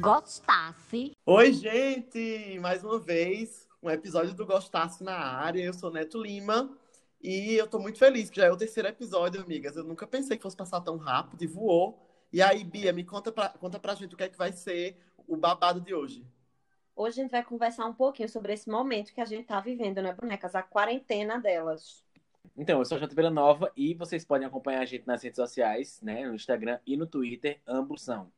Gostasse. Oi, gente! Mais uma vez, um episódio do Gostasse na área. Eu sou Neto Lima e eu tô muito feliz que já é o terceiro episódio, amigas. Eu nunca pensei que fosse passar tão rápido e voou. E aí, Bia, me conta pra, conta pra gente o que é que vai ser o babado de hoje. Hoje a gente vai conversar um pouquinho sobre esse momento que a gente tá vivendo, né, bonecas? A quarentena delas. Então, eu sou a Jota Vila Nova e vocês podem acompanhar a gente nas redes sociais, né? No Instagram e no Twitter, ambos são.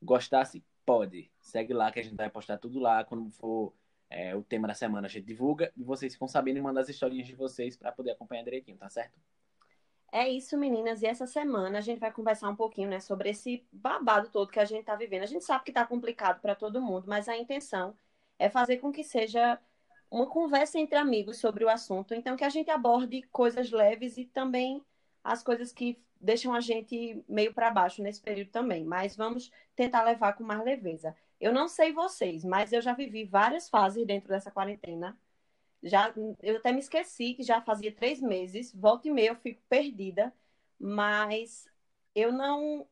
Gostasse? Pode. Segue lá que a gente vai postar tudo lá. Quando for é, o tema da semana, a gente divulga e vocês ficam sabendo e mandar as historinhas de vocês para poder acompanhar direitinho, tá certo? É isso, meninas. E essa semana a gente vai conversar um pouquinho, né, sobre esse babado todo que a gente tá vivendo. A gente sabe que tá complicado para todo mundo, mas a intenção é fazer com que seja uma conversa entre amigos sobre o assunto. Então, que a gente aborde coisas leves e também as coisas que deixam a gente meio para baixo nesse período também. Mas vamos tentar levar com mais leveza. Eu não sei vocês, mas eu já vivi várias fases dentro dessa quarentena já, eu até me esqueci que já fazia três meses, volta e meia eu fico perdida, mas eu não.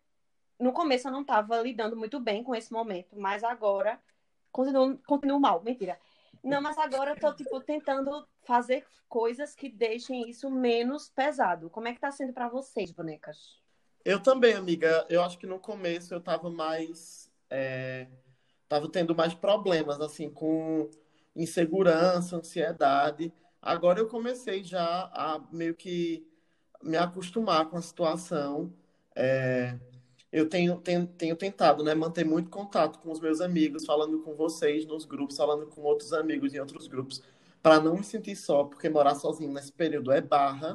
No começo eu não estava lidando muito bem com esse momento, mas agora continuo, continuo mal, mentira. Não, mas agora eu tô, tipo, tentando fazer coisas que deixem isso menos pesado. Como é que tá sendo para vocês, bonecas? Eu também, amiga. Eu acho que no começo eu tava mais. É... Tava tendo mais problemas, assim, com insegurança, ansiedade. Agora eu comecei já a meio que me acostumar com a situação. É, eu tenho, tenho, tenho, tentado né, manter muito contato com os meus amigos, falando com vocês nos grupos, falando com outros amigos em outros grupos, para não me sentir só, porque morar sozinho nesse período é barra.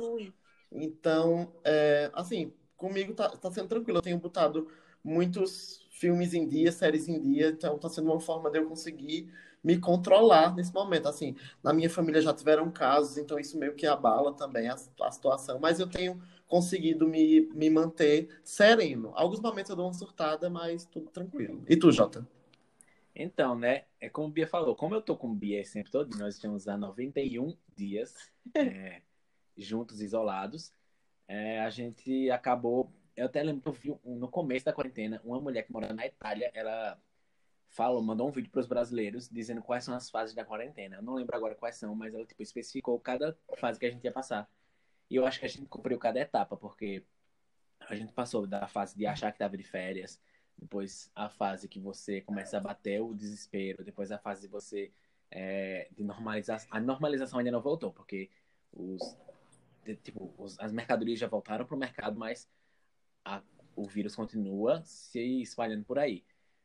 Então, é, assim, comigo tá, tá sendo tranquilo. Eu tenho botado muitos filmes em dia, séries em dia, então tá sendo uma forma de eu conseguir me controlar nesse momento. Assim, na minha família já tiveram casos, então isso meio que abala também a, a situação, mas eu tenho conseguido me, me manter sereno. Alguns momentos eu dou uma surtada, mas tudo tranquilo. E tu, Jota? Então, né, é como o Bia falou, como eu tô com o Bia tempo todo, nós estamos há 91 dias é, juntos, isolados, é, a gente acabou. Eu até lembro que eu vi no começo da quarentena uma mulher que mora na Itália, ela falou, mandou um vídeo para os brasileiros dizendo quais são as fases da quarentena. Eu não lembro agora quais são, mas ela tipo especificou cada fase que a gente ia passar. E eu acho que a gente cumpriu cada etapa, porque a gente passou da fase de achar que estava de férias, depois a fase que você começa a bater o desespero, depois a fase de você é, de normalizar. A normalização ainda não voltou, porque os, de, tipo, os, as mercadorias já voltaram para o mercado, mas a, o vírus continua se espalhando por aí.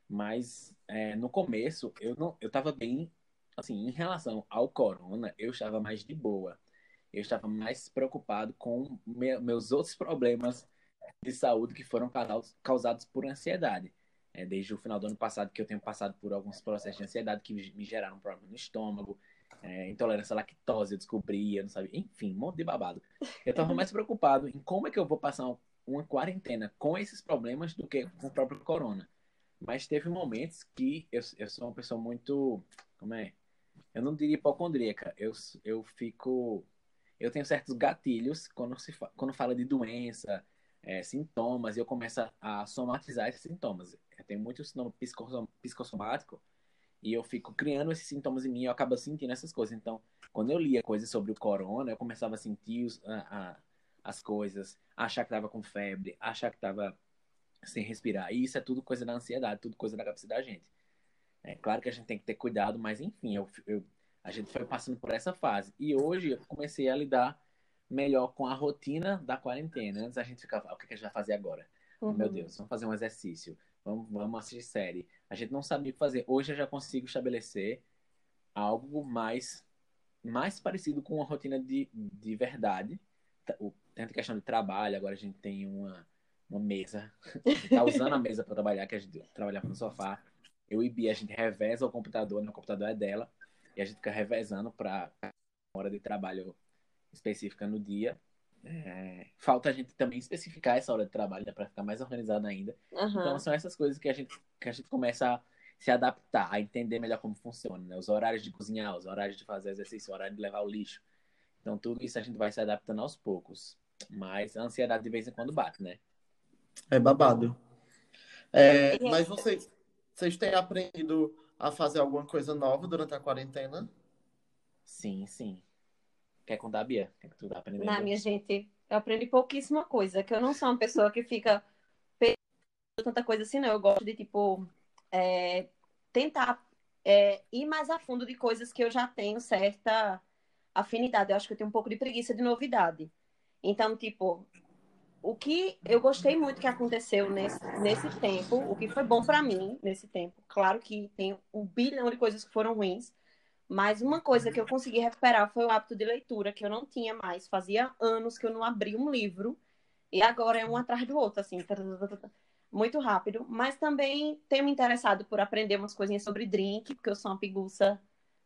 Mas é, no começo eu não, eu estava bem, assim, em relação ao corona, eu estava mais de boa. Eu estava mais preocupado com me, meus outros problemas de saúde que foram causados, causados por ansiedade. É, desde o final do ano passado que eu tenho passado por alguns processos de ansiedade que me geraram problema no estômago, é, intolerância à lactose, eu descobri, eu não sabia, enfim, um monte de babado. Eu estava mais preocupado em como é que eu vou passar uma quarentena com esses problemas do que com o próprio corona. Mas teve momentos que eu, eu sou uma pessoa muito. Como é? Eu não diria hipocondríaca. Eu, eu fico. Eu tenho certos gatilhos quando, se, quando fala de doença, é, sintomas, e eu começo a, somatizar esses sintomas. Eu tenho muito sintoma psicossomático e eu fico criando esses sintomas em mim e eu acabo sentindo essas coisas. Então, quando eu lia coisas sobre o corona, eu começava a sentir os, a, a, as coisas, achar que estava com febre, achar que estava sem respirar. E isso é tudo coisa da ansiedade, tudo coisa da cabeça da gente. É claro que a gente tem que ter cuidado, mas enfim, eu, eu, a gente foi passando por essa fase. E hoje eu comecei a lidar melhor com a rotina da quarentena. Antes a gente ficava, o que a gente vai fazer agora? Uhum. Meu Deus, vamos fazer um exercício, vamos, vamos assistir série. A gente não sabia o que fazer. Hoje eu já consigo estabelecer algo mais, mais parecido com uma rotina de, de verdade. Tanto questão de trabalho, agora a gente tem uma uma mesa, tá usando a mesa para trabalhar, que a gente trabalhava no sofá. Eu e Bia, a gente reveza o computador, o computador é dela, e a gente fica revezando para hora de trabalho específica no dia. É, falta a gente também especificar essa hora de trabalho, né, para ficar mais organizado ainda. Uhum. Então são essas coisas que a gente que a gente começa a se adaptar, a entender melhor como funciona, né? Os horários de cozinhar, os horários de fazer exercício, o horário de levar o lixo. Então tudo isso a gente vai se adaptando aos poucos. Mas a ansiedade de vez em quando bate, né? É babado. É, mas vocês, Vocês têm aprendido a fazer alguma coisa nova durante a quarentena? Sim, sim. Quer contar, Bia? O que, que tu tá aprendendo? Na minha gente, eu aprendi pouquíssima coisa, que eu não sou uma pessoa que fica pensando tanta coisa assim, não. Eu gosto de, tipo, é, tentar é, ir mais a fundo de coisas que eu já tenho certa afinidade. Eu acho que eu tenho um pouco de preguiça de novidade. Então, tipo, o que eu gostei muito que aconteceu nesse, nesse tempo, o que foi bom para mim nesse tempo, claro que tem um bilhão de coisas que foram ruins, mas uma coisa que eu consegui recuperar foi o hábito de leitura, que eu não tinha mais. Fazia anos que eu não abria um livro, e agora é um atrás do outro, assim, muito rápido. Mas também tenho me interessado por aprender umas coisinhas sobre drink, porque eu sou uma piguça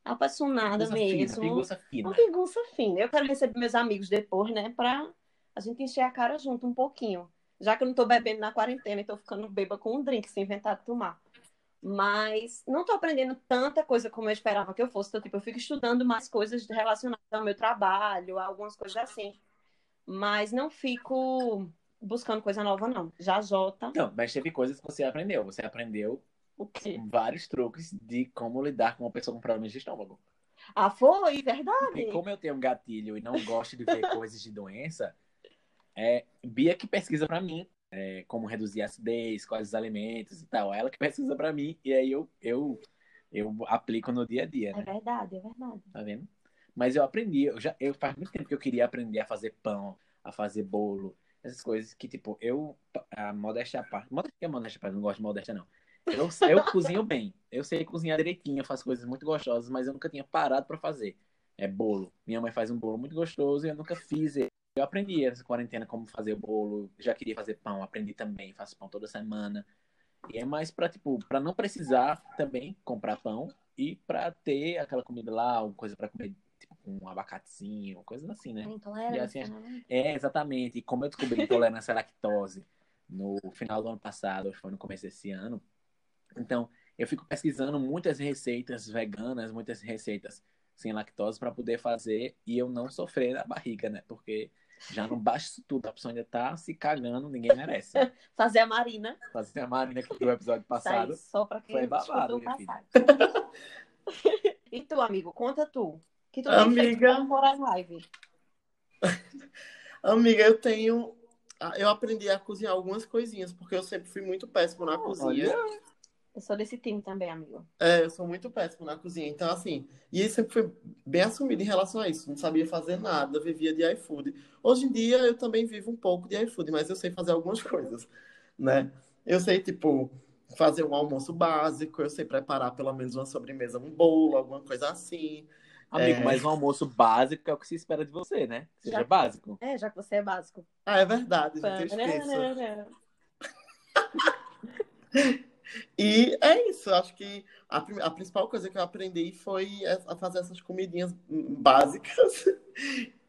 apaixonada Piguça mesmo. Fina, piguça fina. Uma piguça fina. Eu quero receber meus amigos depois, né, pra a gente encher a cara junto um pouquinho. Já que eu não tô bebendo na quarentena e tô ficando bêbada com um drink sem inventar de tomar. Mas não tô aprendendo tanta coisa como eu esperava que eu fosse. Então, tipo, eu fico estudando mais coisas relacionadas ao meu trabalho, algumas coisas assim. Mas não fico buscando coisa nova, não. Já Jota, Não, mas teve coisas que você aprendeu. Você aprendeu o quê? vários truques de como lidar com uma pessoa com problemas de estômago. Ah, foi? E Verdade. como eu tenho um gatilho e não gosto de ver coisas de doença, é Bia que pesquisa pra mim é, como reduzir a acidez, quais os alimentos e tal. Ela que pesquisa pra mim e aí eu, eu, eu aplico no dia a dia, É né? verdade, é verdade. Tá vendo? Mas eu aprendi, eu já, eu faz muito tempo que eu queria aprender a fazer pão, a fazer bolo, essas coisas que, tipo, eu, a modéstia à parte, modéstia é modéstia parte, não gosto de modéstia, não. Eu, eu cozinho bem, eu sei cozinhar direitinho, eu faço coisas muito gostosas, mas eu nunca tinha parado pra fazer. É bolo. Minha mãe faz um bolo muito gostoso e eu nunca fiz ele. Eu aprendi essa quarentena como fazer bolo, já queria fazer pão, aprendi também, faço pão toda semana. E é mais pra, tipo, pra não precisar também comprar pão e pra ter aquela comida lá, uma coisa pra comer, tipo, um abacatezinho, coisas assim, né? Intolerância, assim, né? É, exatamente. E como eu descobri intolerância à lactose no final do ano passado, acho que foi no começo desse ano, então eu fico pesquisando muitas receitas veganas, muitas receitas sem lactose para poder fazer e eu não sofrer na barriga, né? Porque já não basta isso tudo, a pessoa ainda tá se cagando, ninguém merece. Fazer a Marina Fazer a Marina que do episódio passado. sair só pra quem foi babado, minha filha. passado. e tu, amigo, conta tu. Que tu tem Amiga. pra fora live. Amiga, eu tenho. ah, Eu aprendi a cozinhar algumas coisinhas, porque eu sempre fui muito péssimo na cozinha. Olha, Eu sou desse time também, amigo. É, eu sou muito péssimo na cozinha. Então, assim, e ele sempre foi bem assumido em relação a isso. Não sabia fazer nada, vivia de iFood. Hoje em dia, eu também vivo um pouco de iFood, mas eu sei fazer algumas coisas, né? Eu sei, tipo, fazer um almoço básico, eu sei preparar pelo menos uma sobremesa, um bolo, alguma coisa assim. amigo, É. mas um almoço básico é o que se espera de você, né? Que Seja Já- básico. É, já que você é básico. Ah, é verdade, gente, eu esqueço. E é isso, acho que a, a principal coisa que eu aprendi foi é- a fazer essas comidinhas básicas.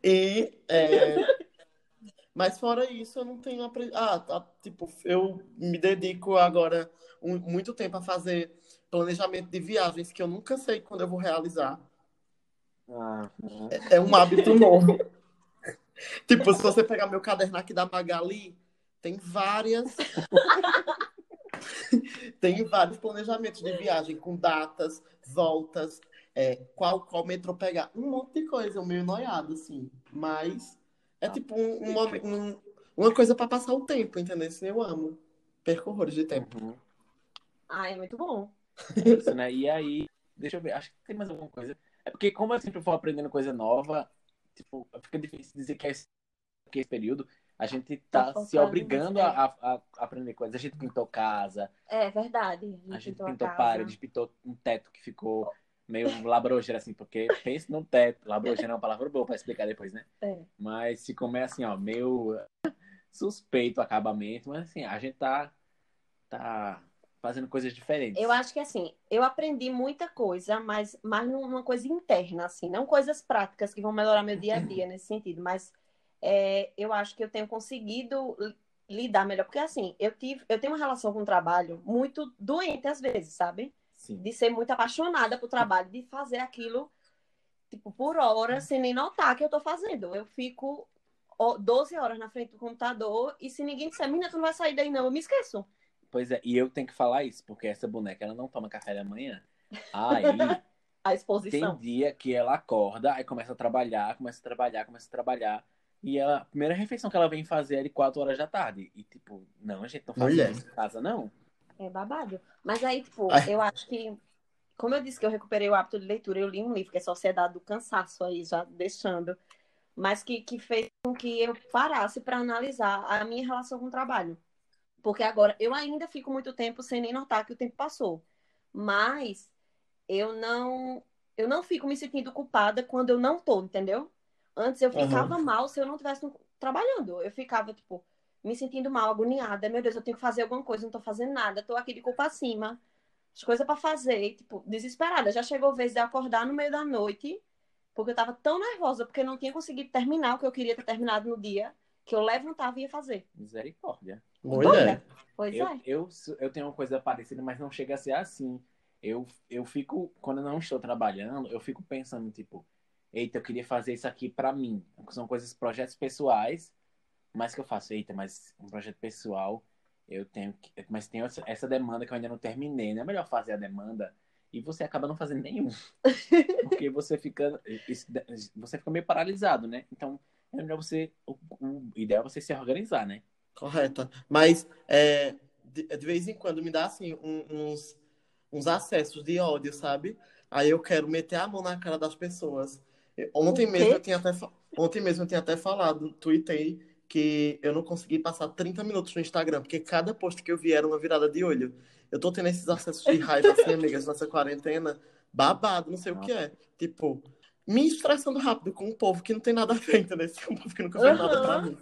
E, é, mas fora isso, eu não tenho aprendido. Ah, tá, tipo, eu me dedico agora um- muito tempo a fazer planejamento de viagens que eu nunca sei quando eu vou realizar. Ah, É um hábito novo. Tipo, se você pegar meu caderno aqui da Magali, tem várias. tem vários planejamentos de viagem com datas, voltas, é, qual, qual metrô pegar, um monte de coisa, eu meio noiado, assim. Mas é tipo um- uma, um- uma coisa pra passar o tempo, entendeu? Isso eu amo. Perco horrores de tempo. Uhum. Ah, é muito bom. É isso, né? E aí, deixa eu ver, acho que tem mais alguma coisa. É porque, como eu sempre vou aprendendo coisa nova, tipo, fica difícil dizer que é esse, que esse período a gente tá Tá se obrigando a, a- a aprender coisas. A gente pintou casa, É verdade. a gente pintou pintou casa. parede, pintou um teto que ficou meio labrogeira, assim, porque pense num teto. Labrogeira é uma palavra boa pra explicar depois, né? É. Mas ficou meio assim, ó, meio suspeito o acabamento, mas assim, a gente tá, tá fazendo coisas diferentes. Eu acho que assim, eu aprendi muita coisa, mas mais numa coisa interna, assim, não coisas práticas que vão melhorar meu dia a dia nesse sentido, mas é, eu acho que eu tenho conseguido li- lidar melhor, porque assim, eu tive, eu tenho uma relação com o trabalho muito doente às vezes, sabe? Sim. De ser muito apaixonada por trabalho, de fazer aquilo tipo por hora, sem nem notar que eu tô fazendo. Eu fico ó, 12 horas na frente do computador e se ninguém disser, menina, tu não vai sair daí não, eu me esqueço. Pois é, e eu tenho que falar isso, porque essa boneca ela não toma café da manhã. Aí A tem exposição. dia que ela acorda, aí começa a trabalhar, começa a trabalhar, começa a trabalhar. E ela, a primeira refeição que ela vem fazer é de 4 horas da tarde. E tipo, não, a gente não faz Mulher. isso em casa, não. É babado. Mas aí, tipo, Ai. eu acho que, como eu disse que eu recuperei o hábito de leitura, eu li um livro que é Sociedade do Cansaço aí, já deixando, mas que, que fez com que eu parasse para analisar a minha relação com o trabalho. Porque agora eu ainda fico muito tempo sem nem notar que o tempo passou. Mas eu não eu não fico me sentindo culpada quando eu não tô, entendeu? Antes eu ficava mal se eu não estivesse trabalhando. Eu ficava, tipo, me sentindo mal, agoniada. Meu Deus, eu tenho que fazer alguma coisa, não tô fazendo nada, tô aqui de culpa acima. As coisas pra fazer, tipo, desesperada. Já chegou a vez de eu acordar no meio da noite, porque eu tava tão nervosa, porque eu não tinha conseguido terminar o que eu queria ter terminado no dia, que eu levantava e ia fazer. Misericórdia. Mulher. Pois Eu, é. eu, eu tenho uma coisa parecida, mas não chega a ser assim. Eu, eu fico, quando eu não estou trabalhando, eu fico pensando, tipo, eita, eu queria fazer isso aqui pra mim. São coisas, projetos pessoais, mas que eu faço, eita, mas um projeto pessoal, eu tenho que, mas tem essa- demanda que eu ainda não terminei. Não é melhor fazer a demanda e você acaba não fazendo nenhum. Porque você fica, você fica meio paralisado, né? Então, é melhor você, o, o ideal é você se organizar, né? Correta. Mas é, de, de vez em quando me dá assim um- uns, uns acessos de ódio, sabe? Aí eu quero meter a mão na cara das pessoas. Ontem mesmo eu tinha até ontem mesmo eu tinha até falado, tuitei que eu não consegui passar 30 minutos no Instagram, porque cada post que eu vi era uma virada de olho. Eu tô tendo esses acessos de raiva assim, amigas, nessa quarentena, babado, não sei o que é. Tipo, me estressando rápido com um povo que não tem nada a ver, entendeu? É um povo que nunca fez nada pra mim.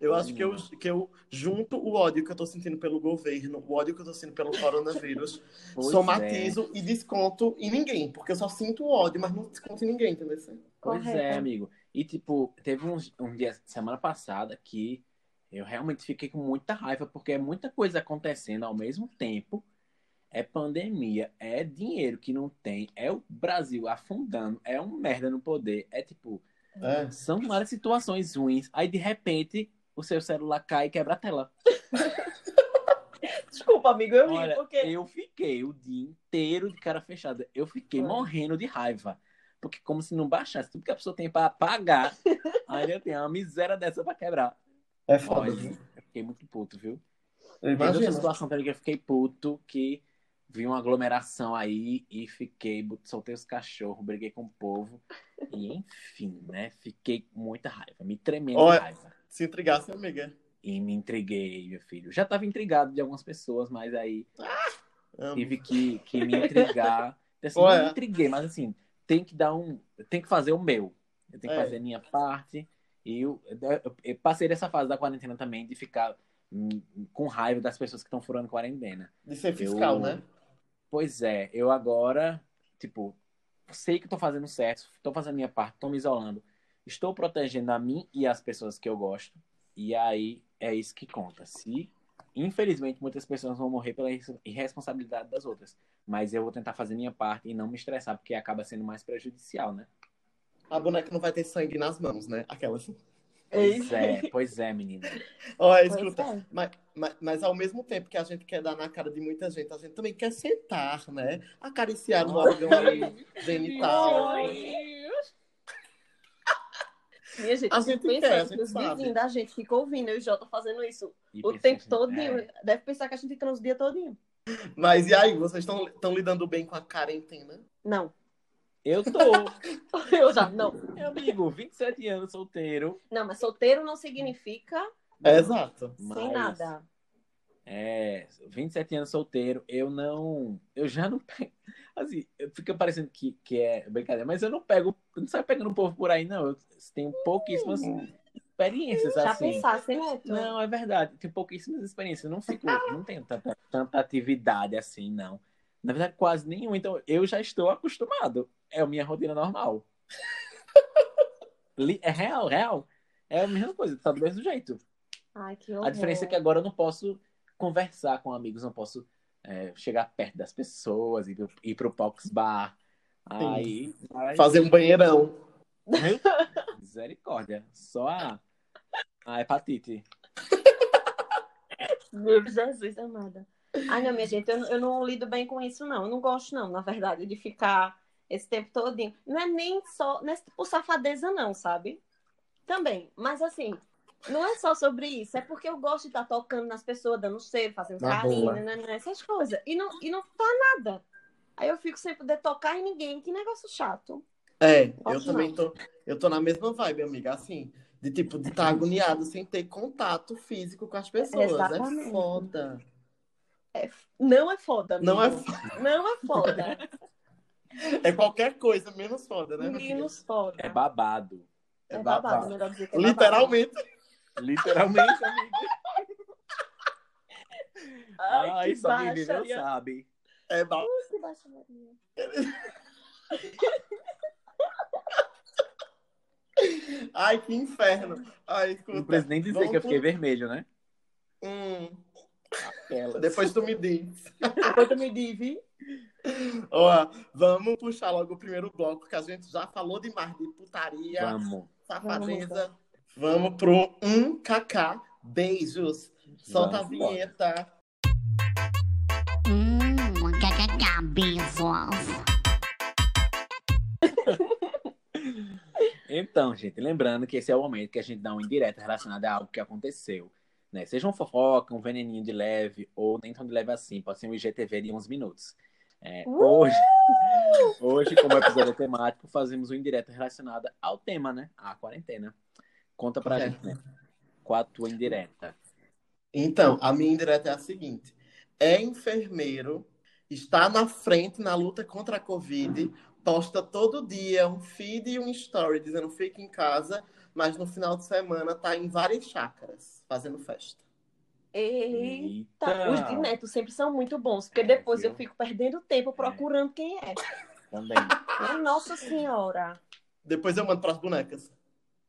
Eu acho que eu, que eu junto o ódio que eu tô sentindo pelo governo, o ódio que eu tô sentindo pelo coronavírus, Pois somatizo e desconto em ninguém, porque eu só sinto o ódio, mas não desconto em ninguém, entendeu? Pois Correto. é, amigo. E, tipo, teve uns, um dia, semana passada, que eu realmente fiquei com muita raiva, porque é muita coisa acontecendo ao mesmo tempo. É pandemia, é dinheiro que não tem, é o Brasil afundando, é um merda no poder. É tipo, É. são várias situações ruins. Aí, de repente, o seu celular cai e quebra a tela. Desculpa, amigo, eu ri, Olha, porque. eu fiquei o dia inteiro de cara fechada. Eu fiquei morrendo de raiva. Porque como se não baixasse tudo que a pessoa tem pra pagar, ainda tem uma miséria dessa pra quebrar. É foda. Olha, eu fiquei muito puto, viu? Imagino. situação também que eu fiquei puto, que vi uma aglomeração aí e fiquei, soltei os cachorros, briguei com o povo. E enfim, né? Fiquei com muita raiva, me tremendo Olha- de raiva. Se intrigasse, amiga. E me intriguei, meu filho. Já tava intrigado de algumas pessoas, mas aí Amo. tive que, que me intrigar. Assim, Ué. não me intriguei, mas assim, tem que dar um. Tem que fazer o meu. Eu tenho que É. fazer a minha parte. E eu, eu- eu passei dessa fase da quarentena também de ficar hum, com raiva das pessoas que estão furando quarentena. De ser fiscal, Eu- né? Pois é, eu agora, tipo, sei que tô fazendo certo, tô fazendo minha parte, tô me isolando, estou protegendo a mim e as pessoas que eu gosto. E aí é isso que conta. Se, infelizmente, muitas pessoas vão morrer pela irres- irresponsabilidade das outras. Mas eu vou tentar fazer minha parte e não me estressar, porque acaba sendo mais prejudicial, né? A boneca não vai ter sangue nas mãos, né? Aquelas. Pois é, pois é, menina. Olha, escuta. é. Mas, mas, mas ao mesmo tempo que a gente quer dar na cara de muita gente, a gente também quer sentar, né? Acariciar no órgão genital. Minha gente, A gente fico quer, a gente que os sabe. vizinhos da gente ficam ouvindo eu e o Jota fazendo isso E o pensa tempo todinho. é, Deve pensar que a gente transa o dia todinho. Mas e aí, vocês estão lidando bem com a quarentena? Não. Eu tô, Eu já, não. meu amigo, 27 anos, solteiro. Não, mas solteiro não significa É, exato. sem Mas- nada. É, 27 anos solteiro, eu não. Eu já não pego. Assim, fica parecendo que, que é brincadeira, mas eu não pego. eu Não saio pegando o povo por aí, não. Eu tenho pouquíssimas experiências Já assim. pensasse, né? Não, é verdade. Tenho pouquíssimas experiências. Eu não fico. Não tenho tanta, tanta atividade assim, não. Na verdade, quase nenhuma. Então, eu já estou acostumado. É a minha rotina normal. É real, real. É a mesma coisa, tá do mesmo jeito. Ai, que horror. A diferença é que agora eu não posso conversar com amigos, não posso é, chegar perto das pessoas, ir, ir pro Pox Bar. Aí, aí Fazer um banheirão. misericórdia. Só a, a hepatite. Meu Jesus amada. Ai, não, minha gente, eu, eu não lido bem com isso, não. Eu não gosto, não, na verdade, de ficar esse tempo todinho. Não é nem só, não é por safadeza, não, sabe? Também. Mas assim, não é só sobre isso, é porque eu gosto de estar tocando nas pessoas, dando cheiro, fazendo Na carinho, boa. né, né, essas coisas. E não, e não tá nada. Aí eu fico sem poder tocar em ninguém. Que negócio chato. É, eu também não. tô, eu tô na mesma vibe, amiga, assim, de tipo, de estar agoniado sem ter contato físico com as pessoas. Exatamente. É foda. Não é foda, Não é, amigo. Não é foda. é qualquer coisa menos foda, né? Menos foda. É babado. É babado, melhor dizer que é babado. Literalmente. Literalmente, amiga. Ai, Ai, que viveu sabe. É ba- Que baixa, Maria. Ai, que inferno. Ai, escuta. Não preciso nem dizer vamos que eu fiquei pro- vermelho, né? Hum, Aquelas. depois tu me diz. Depois tu me diz, Ó, vamos puxar logo o primeiro bloco, que a gente já falou demais de putaria, Vamos. safadeza. Vamos pro 1KK. Beijos. Solta Vamos a vinheta. Hum, kkk, beijos. Então, gente, lembrando que esse é o momento que a gente dá um indireto relacionado a algo que aconteceu. Né? Seja uma fofoca, um veneninho de leve, ou nem tão de leve assim, pode ser um IGTV de uns minutos. É, Uh! hoje, hoje, como episódio é temático, fazemos um indireto relacionado ao tema, né? A quarentena. Conta pra Correto. gente, né? Qual a tua indireta? Então, a minha indireta é a seguinte: é enfermeiro, está na frente na luta contra a Covid, posta todo dia um feed e um story dizendo fique em casa, mas no final de semana tá em várias chácaras fazendo festa. Eita, os de neto sempre são muito bons, porque depois eu fico perdendo tempo procurando quem é. Também. Ai, Nossa Senhora. Depois eu mando pras bonecas.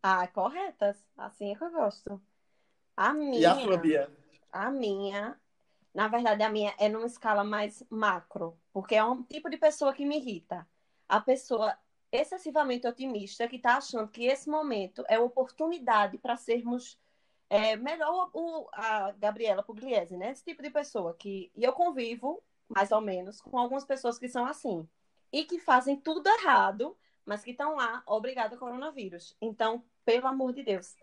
Ah, corretas. Assim é que eu gosto. A minha. E a sua, Bia? A minha, na verdade, a minha é numa escala mais macro, porque é um tipo de pessoa que me irrita. A pessoa excessivamente otimista que está achando que esse momento é oportunidade para sermos é, melhor o, a Gabriela Pugliese, né? Esse tipo de pessoa que e eu convivo mais ou menos com algumas pessoas que são assim e que fazem tudo errado, mas que estão lá, obrigada ao coronavírus. Então, pelo amor de Deus,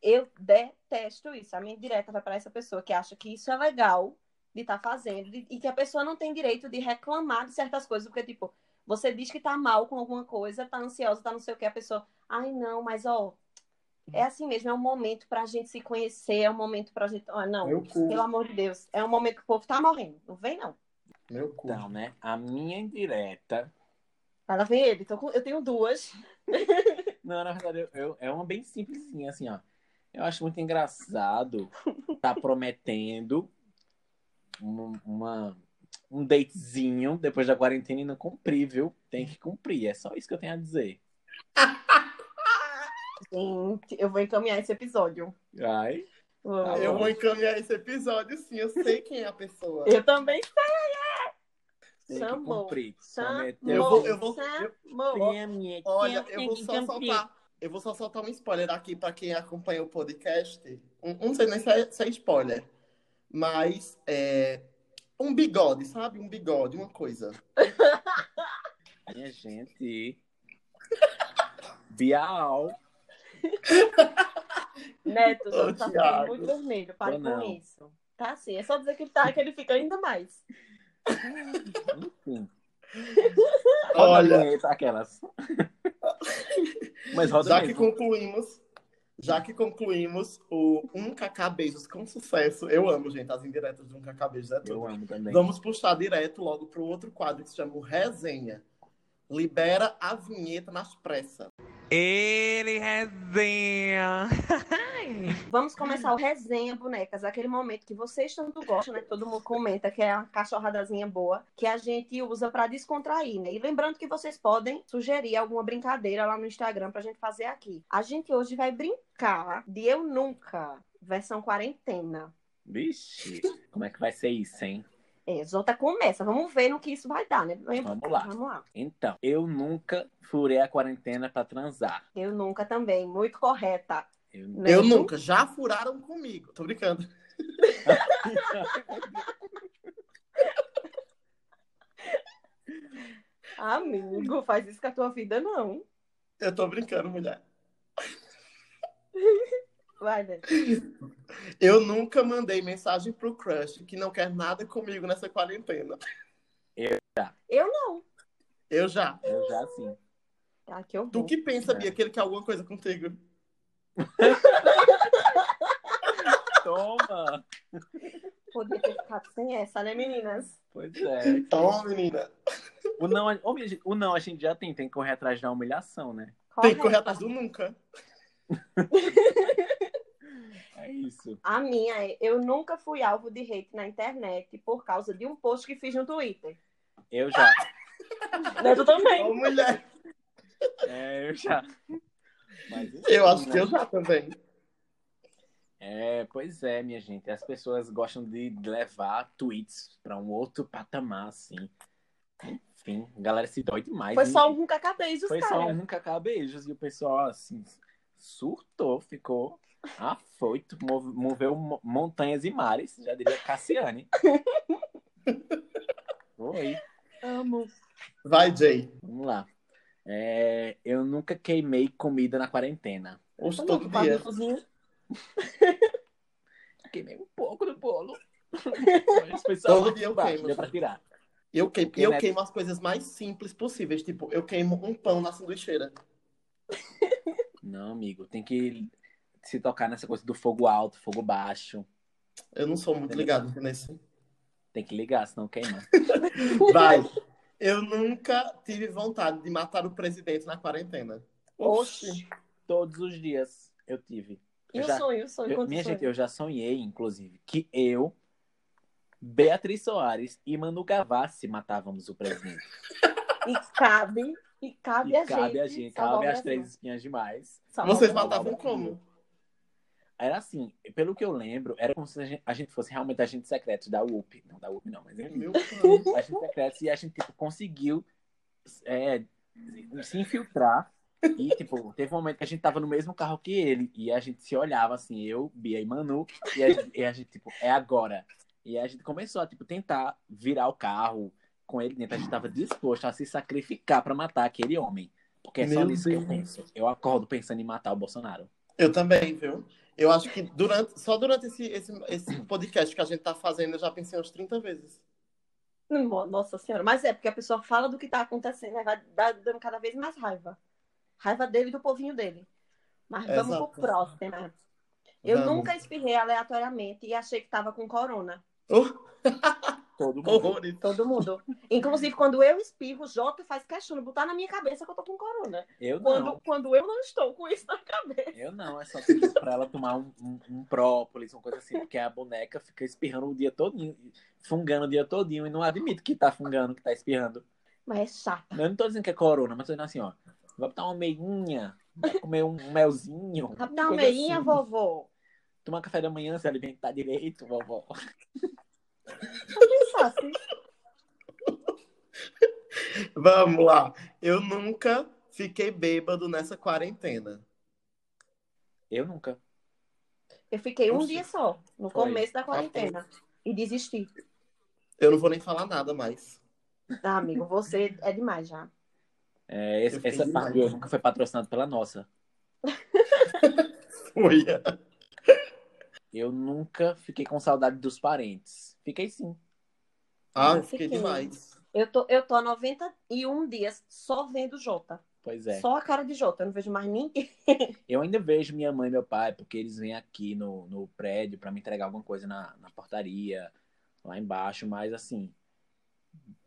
eu detesto isso. A minha direta vai para essa pessoa que acha que isso é legal de estar fazendo de- e que a pessoa não tem direito de reclamar de certas coisas, porque, tipo, você diz que tá mal com alguma coisa, tá ansiosa, tá não sei o que, a pessoa, ai, não, mas ó, é assim mesmo, é um momento pra gente se conhecer, é um momento pra gente. Ah, não, Meu cu. pelo amor de Deus, é um momento que o povo tá morrendo. Não vem, não. Meu cu. Então, né? A minha indireta. Ela vem ele, tô com- eu tenho duas. Não, na verdade, eu, eu- é uma bem simplesinha, assim, ó. Eu acho muito engraçado tá prometendo um, uma, um datezinho depois da quarentena e não cumprir, viu? Tem que cumprir. É só isso que eu tenho a dizer. Gente, eu vou encaminhar esse episódio. Ai, Vou- Eu vou encaminhar esse episódio, sim. Eu sei quem é a pessoa. Eu também tem Chamou. que cumprir. Eu vou- eu vou- Chamou. Olha, eu vou só soltar. Eu vou só soltar um spoiler aqui para quem acompanha o podcast. Um, não sei nem se é, se é spoiler, mas é um bigode, sabe? Um bigode, uma coisa. Minha gente. Bial. Neto, Ô, tá ficando muito vermelho. Pare com não. isso. Tá assim, é só dizer que ele tá, que ele fica ainda mais. Enfim. Olha, vinheta, aquelas. Mas roda já que mesmo. concluímos, já que concluímos o 1KK Beijos com sucesso. Eu amo, gente, as indiretas do 1KK Beijos é tudo. Eu amo também. Vamos puxar direto logo pro outro quadro que se chama o Resenha. Libera a vinheta nas pressas. Ele resenha. Vamos começar o resenha, bonecas. Aquele momento que vocês tanto gostam, né? Todo mundo comenta que é a cachorradazinha boa, que a gente usa pra descontrair, né? E lembrando que vocês podem sugerir alguma brincadeira lá no Instagram pra gente fazer aqui. A gente hoje vai brincar de Eu Nunca, versão quarentena. Vixe, como é que vai ser isso, hein? É, Zota começa. Vamos ver no que isso vai dar, né? Vamos lá. Vamos lá. Então, eu nunca furei a quarentena pra transar. Eu nunca também. Muito correta. Eu, Né? Eu nunca. Já furaram comigo. Tô brincando. Amigo, faz isso com a tua vida, não. Eu tô brincando, mulher. Vai, né? Eu nunca mandei mensagem pro crush que não quer nada comigo nessa quarentena. Eu não. Eu já. Eu já sim. Tá, que eu Tu que pensa, Bia, que ele quer alguma coisa contigo? Toma! Podia ter ficado sem essa, né, meninas? Pois é. Então, menina, O não, o não a gente já tem, tem que correr atrás da humilhação, né? tem que correr atrás do nunca. É isso. A minha é, eu nunca fui alvo de hate na internet por causa de um post que fiz no Twitter. Eu já. Né, tu também. Ô, mulher. É, eu já. Mas, enfim, Eu acho que né? eu já também. É, pois é, minha gente. As pessoas gostam de levar tweets pra um outro patamar, assim. Enfim, a galera se dói demais. Foi hein? só um cacabeijos, Foi cara. só um cacá beijos e o pessoal, assim, surtou, ficou afoito, move- moveu mo- montanhas e mares, já diria Cassiane. Foi. Amo. Vai, Jay. Vamos lá. É, eu nunca queimei comida na quarentena. Hoje todo dia. Queimei um pouco do bolo. Mas foi só Todo dia eu embaixo, queimo. Deu pra tirar. Eu queimo, Porque, eu né? queimo as coisas mais simples possíveis. Tipo, eu queimo um pão na sanduicheira. Não, amigo, tem que se tocar nessa coisa do fogo alto, fogo baixo. Eu não sou muito ligado nesse. Tem que ligar, senão queima. Vai. Eu nunca tive vontade de matar o presidente na quarentena. Oxi. Todos os dias eu tive. E Eu o já- sonho, o sonho, Eu- minha sonho? gente, eu já sonhei, inclusive, que eu, Beatriz Soares e Manu Gavassi matávamos o presidente. E cabe, e cabe E a cabe gente. a gente, cabe as três espinhas demais. Vocês matavam como? Era assim, pelo que eu lembro, era como se a gente, a gente fosse realmente agentes secretos da UP. Não, da UP não, mas enfim, Meu pai. agentes secretos e a gente tipo, conseguiu é, se infiltrar. E, tipo, teve um momento que a gente tava no mesmo carro que ele. E a gente se olhava assim, eu, Bia e Manu. E a gente, e a gente, tipo, é agora. E a gente começou a, tipo, tentar virar o carro com ele dentro. A gente tava disposto a se sacrificar pra matar aquele homem. Porque é só Meu nisso que eu Deus. penso. Eu acordo pensando em matar o Bolsonaro. Eu também, viu? Eu acho que durante, só durante esse, esse, esse podcast que a gente tá fazendo, eu já pensei umas 30 vezes. Nossa senhora, mas é porque a pessoa fala do que tá acontecendo, aí vai dando cada vez mais raiva. Raiva dele e do povinho dele. Mas vamos Exato. pro próximo. Eu Vamos. nunca espirrei aleatoriamente e achei que tava com corona. Oh, Todo mundo. horrores. Todo mundo. Inclusive, quando eu espirro, o Jota faz questão de botar na minha cabeça que eu tô com corona. Eu Quando, não. quando eu não estou com isso na cabeça. Eu não, é só pedir pra ela tomar um, um, um própolis, uma coisa assim, porque a boneca fica espirrando o dia todinho, fungando o dia todinho, e não admito que tá fungando, que tá espirrando. Mas é chata. Eu não tô dizendo que é corona, mas tô dizendo assim, ó, vai botar uma meinha, vai comer um melzinho. Vai dar uma meinha, assim. vovó. Tomar café da manhã, se alimentar direito, vovó. Pensasse. Vamos lá. Eu nunca fiquei bêbado nessa quarentena. Eu nunca. Eu fiquei um dia só, no Foi. começo da quarentena. E desisti. Eu não vou nem falar nada mais. Ah, amigo, você é demais já. É, esse- essa parte eu nunca foi patrocinada pela nossa. Foi. Eu nunca fiquei com saudade dos parentes. Fiquei sim. Ah, Eu eu fiquei fiquei. demais. Eu tô, eu tô há 91 dias só vendo Jota. Pois é. Só a cara de Jota. Eu não vejo mais ninguém. Eu ainda vejo minha mãe e meu pai, porque eles vêm aqui no, no prédio pra me entregar alguma coisa na, na portaria, lá embaixo, mas assim,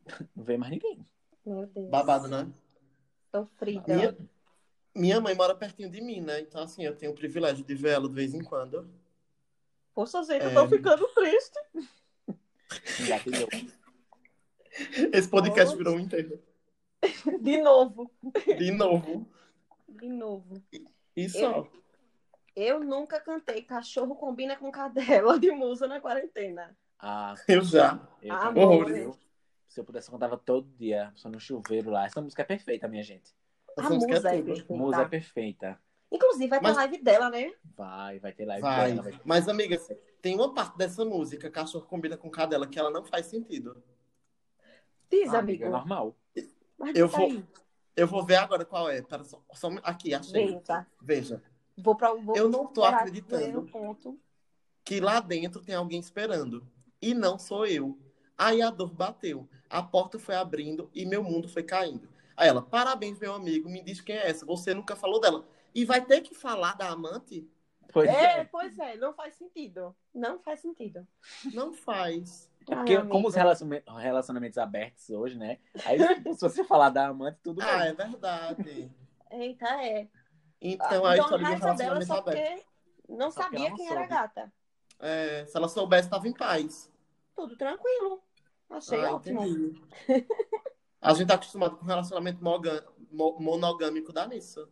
não vê mais ninguém. Meu Deus. Babado, né? Sofrida. Minha- Minha mãe mora pertinho de mim, né? Então, assim, eu tenho o privilégio de ver ela de vez em quando. Poxa, gente, eu É. tô ficando triste. Engatilhou. Esse podcast virou um inteiro. De novo. De novo. De novo. E só. Eu nunca cantei Cachorro Combina com Cadela de Musa na quarentena. Ah, Eu já. eu Ah, viu? Se eu pudesse, eu cantava todo dia, só no chuveiro lá. Essa música é perfeita, minha gente. A Essa música Musa é tudo. perfeita. Música é perfeita. Inclusive, vai ter Mas- live dela, né? Vai, vai ter live Vai. dela. Vai... Mas, amiga, tem uma parte dessa música, Cachorro Combina com Cadela, que ela não faz sentido. Diz, Ah, amigo. amiga, é normal. Mas Eu vou- aí. Eu vou ver agora qual é. Pera só, só- aqui, achei. Veja. tá? Veja. Vou pra, vou Eu não tô acreditando. Que lá dentro tem alguém esperando. E não sou eu. Aí a dor bateu. A porta foi abrindo e meu mundo foi caindo. Aí ela, parabéns, meu amigo, me diz quem é essa. Você nunca falou dela. E vai ter que falar da amante? Pois É, é. pois é, não faz sentido. Não faz sentido. Não faz. É porque, Ai, como os amigo. relaciona- relacionamentos abertos hoje, né? Aí, se você falar da amante, tudo Ah, bem. é verdade. Eita, é. Então a então, história de um dela relacionamento só aberto. porque não Só sabia não quem era soube. gata. É, se ela soubesse, estava em paz. Tudo tranquilo. Achei Ah, ótimo. A gente tá acostumado com relacionamento monogâmico da nisso.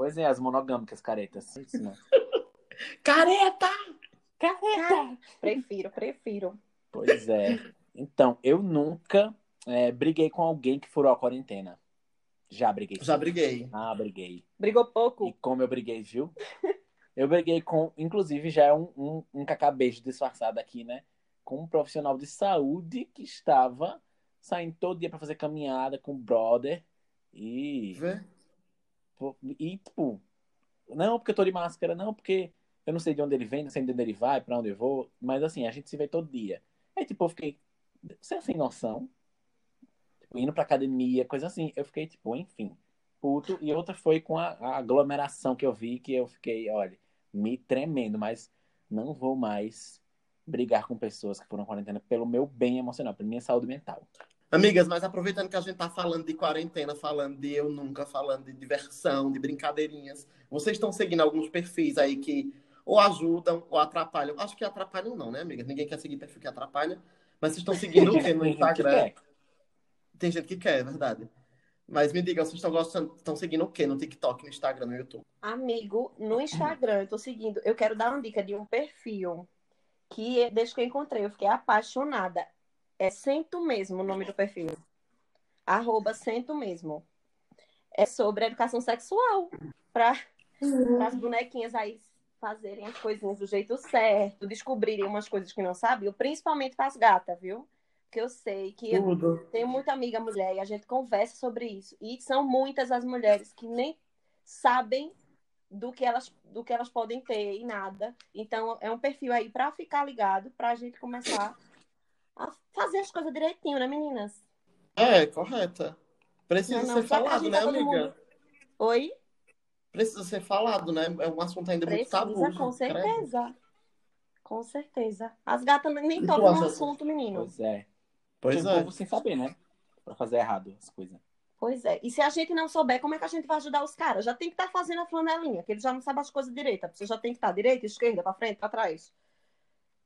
Pois é, as monogâmicas caretas. Isso, né? Careta! Cara, prefiro, prefiro. Pois é. Então, eu nunca é, briguei com alguém que furou a quarentena. Já briguei. Já briguei. Ah, briguei. Brigou pouco? E como eu briguei, viu? Eu briguei com, inclusive, já é um, um, um cacabejo disfarçado aqui, né? Com um profissional de saúde que estava saindo todo dia pra fazer caminhada com o brother. E, Vê? E, tipo, não porque eu tô de máscara, não porque eu não sei de onde ele vem, não sei de onde ele vai, pra onde eu vou. Mas assim, a gente se vê todo dia. Aí, tipo, eu fiquei, é sem noção? Tipo, indo pra academia, coisa assim. Eu fiquei, tipo, enfim, puto. E outra foi com a, a aglomeração que eu vi, que eu fiquei, olha, me tremendo, mas não vou mais brigar com pessoas que foram quarentena pelo meu bem emocional, pela minha saúde mental. Amigas, mas aproveitando que a gente tá falando de quarentena, falando de eu nunca, falando de diversão, de brincadeirinhas, vocês estão seguindo alguns perfis aí que ou ajudam ou atrapalham. Acho que atrapalham não, né, amigas? Ninguém quer seguir perfil que atrapalha. Mas vocês estão seguindo o quê no Tem gente que Instagram? Tem gente que quer, é verdade. Mas me digam, vocês estão gostando, estão seguindo o quê no TikTok, no Instagram, no YouTube? Amigo, no Instagram, eu tô seguindo. Eu quero dar uma dica de um perfil que, desde que eu encontrei, eu fiquei apaixonada. É Sento Mesmo o nome do perfil. Arroba Sento Mesmo. É sobre educação sexual. Para as bonequinhas aí fazerem as coisinhas do jeito certo, descobrirem umas coisas que não sabiam, principalmente para as gatas, viu? Porque eu sei que eu Tudo. tenho muita amiga mulher e a gente conversa sobre isso. E são muitas as mulheres que nem sabem do que elas, do que elas podem ter e nada. Então, é um perfil aí para ficar ligado, para a gente começar a fazer as coisas direitinho, né, meninas? É, correta. Precisa Não, não, ser pra falado, né, tá amiga? mundo- Oi? Precisa ser falado, né? É um assunto ainda muito Precisa, tabu. com credo. certeza. Com certeza. As gatas nem tocam no assunto, menino. Pois é. Pois Tem um é. povo sem saber, né? Pra fazer errado as coisas. Pois é. E se a gente não souber, como é que a gente vai ajudar os caras? Já tem que estar fazendo a flanelinha, que eles já não sabem as coisas direito. A pessoa já tem que estar direita, esquerda, para frente, para trás.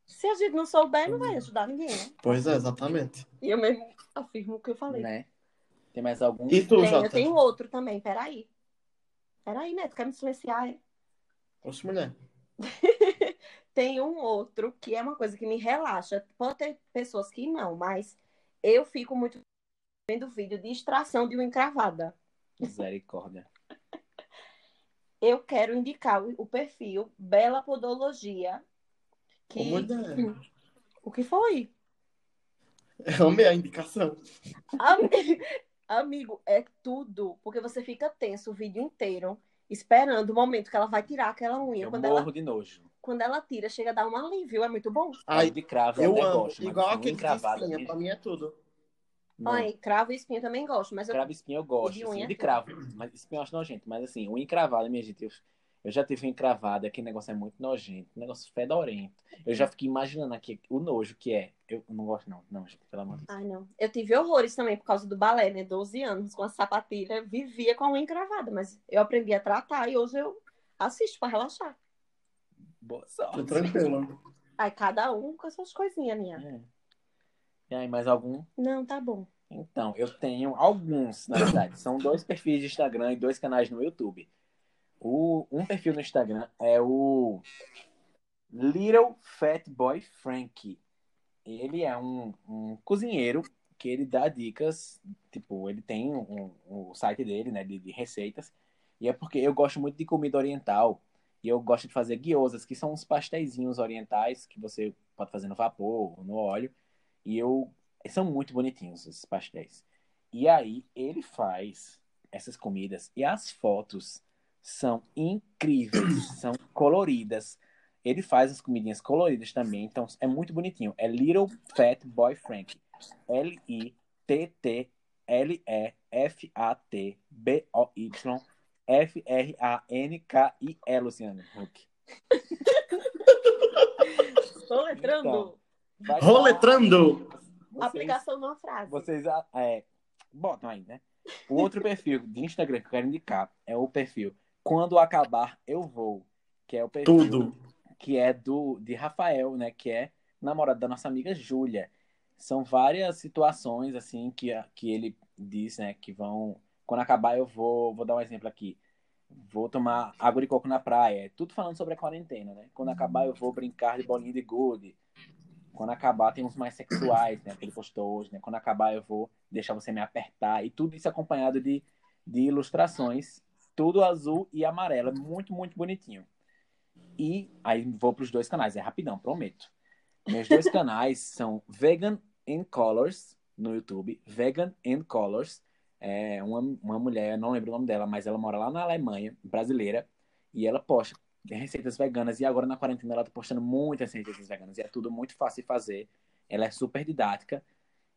Se a gente não souber, não vai ajudar ninguém, né? Pois é, exatamente. E eu mesmo afirmo o que eu falei. Né? Tem mais algum? E tu, Tem, Jota? eu tenho outro também, peraí. Peraí, né? Tu quer me silenciar? É? Oxe, mulher. Tem um outro que é uma coisa que me relaxa. Pode ter pessoas que não, mas eu fico muito vendo vídeo de extração de uma encravada. Misericórdia. Eu quero indicar o perfil Bela Podologia. Que... Ô, mulher. O que foi? Eu amei a indicação. Ami- Amigo, é tudo. Porque você fica tenso o vídeo inteiro, esperando o momento que ela vai tirar aquela unha. Eu Quando morro ela, de nojo. quando ela tira, chega a dar um alívio. É muito bom. Ai, de cravo eu, eu amo. gosto. Igual assim, aquele de espinha. mesmo, Pra mim é tudo. não. Ai, cravo e espinho também gosto, mas eu Cravo e espinho eu gosto, de assim, unha de tudo. cravo. Mas espinho eu acho nojento. Mas assim, unha encravada, minha gente, eu, eu já tive encravada, aquele negócio é muito nojento, um negócio fedorento. Eu já fiquei imaginando aqui o nojo que é. Eu não gosto, não. Não, gente, pelo amor de Deus. Ai, não. Eu tive horrores também por causa do balé, né? 12 anos com a sapatilha, vivia com a unha encravada, mas eu aprendi a tratar e hoje eu assisto pra relaxar. Boa Tô sorte. tranquilo. Aí cada um com as suas coisinhas, minha. É. E aí, mais algum? Não, tá bom. Então, eu tenho alguns, na verdade. São dois perfis de Instagram e dois canais no YouTube. O, um perfil no Instagram é o Little Fat Boy Frank. Ele é um, um cozinheiro que ele dá dicas, tipo, ele tem um, um- site dele, né, de, de receitas. E é porque eu gosto muito de comida oriental. E eu gosto de fazer guiosas, que são uns pastéisinhos orientais que você pode fazer no vapor, no óleo. E eu são muito bonitinhos esses pastéis. E aí ele faz essas comidas e as fotos são incríveis, são coloridas. Ele faz as comidinhas coloridas também, então é muito bonitinho. É Little Fat Boy Frank. L-I-T-T-L-E-F-A-T-B-O-Y F-R-A-N-K-I-E, Luciano Huck. Soletrando. Então, Roletrando! Vocês- Aplicação numa frase. Vocês ah, é, botam aí, né? O outro perfil de Instagram que eu quero indicar é o perfil Quando Acabar Eu Vou, que é o perfil Tudo. que é do de Rafael, né? Que é namorado da nossa amiga Júlia. São várias situações assim que, que ele diz, né? Que vão quando acabar eu vou vou dar um exemplo aqui. Vou tomar água de coco na praia. É tudo falando sobre a quarentena, né? Quando acabar eu vou brincar de bolinha de gude. Quando acabar tem uns mais sexuais, né? Que ele postou hoje, né? Quando acabar eu vou deixar você me apertar. E tudo isso acompanhado de, de ilustrações. Tudo azul e amarelo. É muito, muito bonitinho. E aí vou para os dois canais. É rapidão, prometo. Meus dois canais são Vegan in Colors no YouTube. Vegan in Colors. É uma, uma mulher, não lembro o nome dela, mas ela mora lá na Alemanha, brasileira. E ela posta receitas veganas. E agora na quarentena ela tá postando muitas receitas veganas. E é tudo muito fácil de fazer. Ela é super didática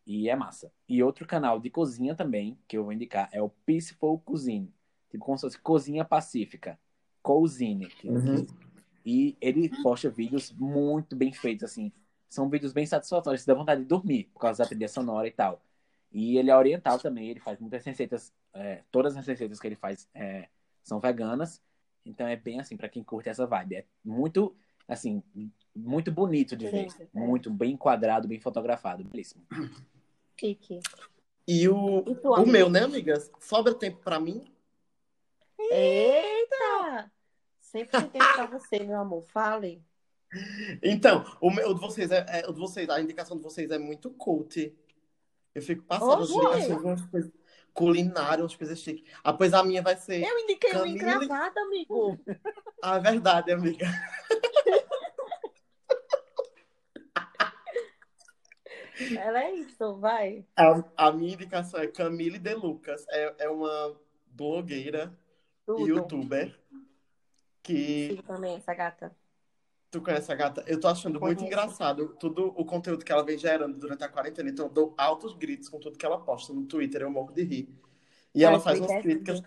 e é massa. E outro canal de cozinha também, que eu vou indicar, é o Peaceful Cuisine. Tipo como se fosse cozinha pacífica. Cousine. que- Uhum. E ele posta vídeos muito bem feitos, assim. São vídeos bem satisfatórios, dá vontade de dormir, por causa da trilha sonora e tal. E ele é oriental também, ele faz muitas receitas, é, todas as receitas que ele faz é, são veganas. Então é bem assim, pra quem curte essa vibe. É muito, assim, muito bonito de ver. Muito bem enquadrado, bem fotografado. Belíssimo. Chique. E o, E tu, o meu, né, amigas? Sobra tempo pra mim? Eita! Sempre tem tempo pra você, meu amor. Fale. Então, o, meu, o de vocês é, é- o de vocês, a indicação de vocês é muito cult. Eu fico passando as indicações umas coisas culinárias, umas coisas chiques. Ah, pois a minha vai ser. Eu indiquei uma Camille- encravada, amigo. Ah, é verdade, amiga. Ela é isso, vai. A, a minha indicação é Camille De Lucas. É, é uma blogueira Tudo. youtuber que Sigo também essa gata. tu conhece a gata. Eu tô achando muito engraçado tudo o conteúdo que ela vem gerando durante a quarentena. Então eu dou altos gritos com tudo que ela posta no Twitter. Eu morro de rir. E ela Mas faz umas é críticas.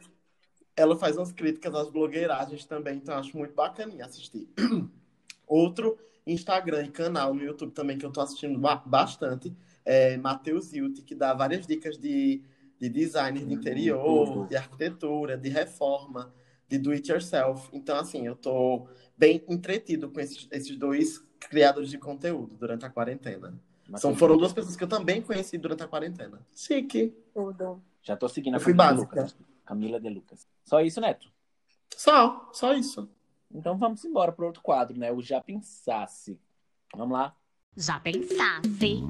Ela faz umas críticas às blogueiragens também. Então eu acho muito bacaninha assistir. Outro Instagram e canal no YouTube também que eu tô assistindo ba- bastante é Matheus Hilti, que dá várias dicas de, de design de Hum, interior, de arquitetura, de reforma, de do it yourself. Então, assim, eu tô bem entretido com esses, esses dois criadores de conteúdo durante a quarentena. Mas São, foram duas pessoas que eu também conheci durante a quarentena. Chique. Tudo. Já tô seguindo a Eu fui Camila de básica. Lucas. Camila de Lucas. Só isso, Neto. Só, só isso. Então vamos embora pro outro quadro, né? O Já Pensasse. Vamos lá. Já pensasse?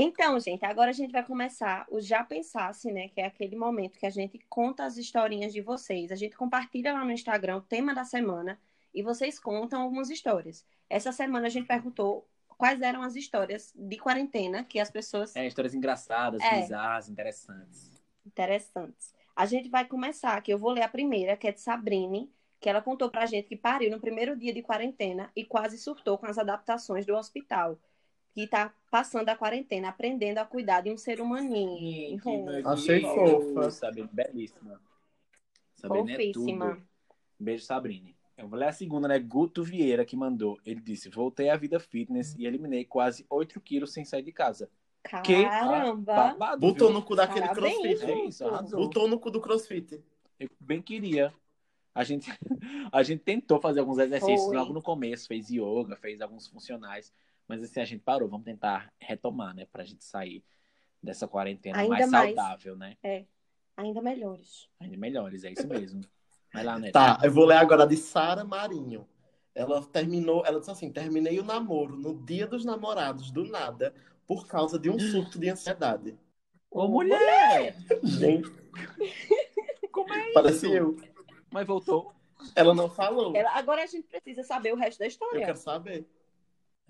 Então, gente, agora a gente vai começar o Já Pensasse, né? Que é aquele momento que a gente conta as historinhas de vocês. A gente compartilha lá no Instagram o tema da semana e vocês contam algumas histórias. Essa semana a gente perguntou quais eram as histórias de quarentena que as pessoas É, histórias engraçadas, É. bizarras, interessantes. interessantes. A gente vai começar, que eu vou ler a primeira, que é de Sabrine, que ela contou pra gente que pariu no primeiro dia de quarentena e quase surtou com as adaptações do hospital, que tá passando a quarentena, aprendendo a cuidar de um ser humaninho. Achei fofa. Sabrina, belíssima. Sabrina é Fofíssima. tudo. Beijo, Sabrine. Eu vou ler a segunda, né? Guto Vieira que mandou. Ele disse: Voltei à vida fitness e eliminei quase 8 quilos sem sair de casa. Que Caramba! babado, Botou no cu daquele Parabéns, crossfit. É isso, arrasou. Botou no cu do crossfit. Eu bem queria. A gente, a gente tentou fazer alguns exercícios Foi. logo no começo, fez yoga, fez alguns funcionais, mas assim a gente parou, vamos tentar retomar, né, pra gente sair dessa quarentena Ainda mais mais. saudável, né? Ainda melhores. Ainda melhores, é isso mesmo. Vai lá, Neto. Tá, eu vou ler agora de Sara Marinho. Ela terminou, ela disse assim: terminei o namoro no dia dos namorados, do nada. por causa de um surto de ansiedade. Ô, mulher! Gente, Como é parece isso? eu. Mas voltou. Ela não falou. Ela- Agora a gente precisa saber o resto da Eu história. quero saber.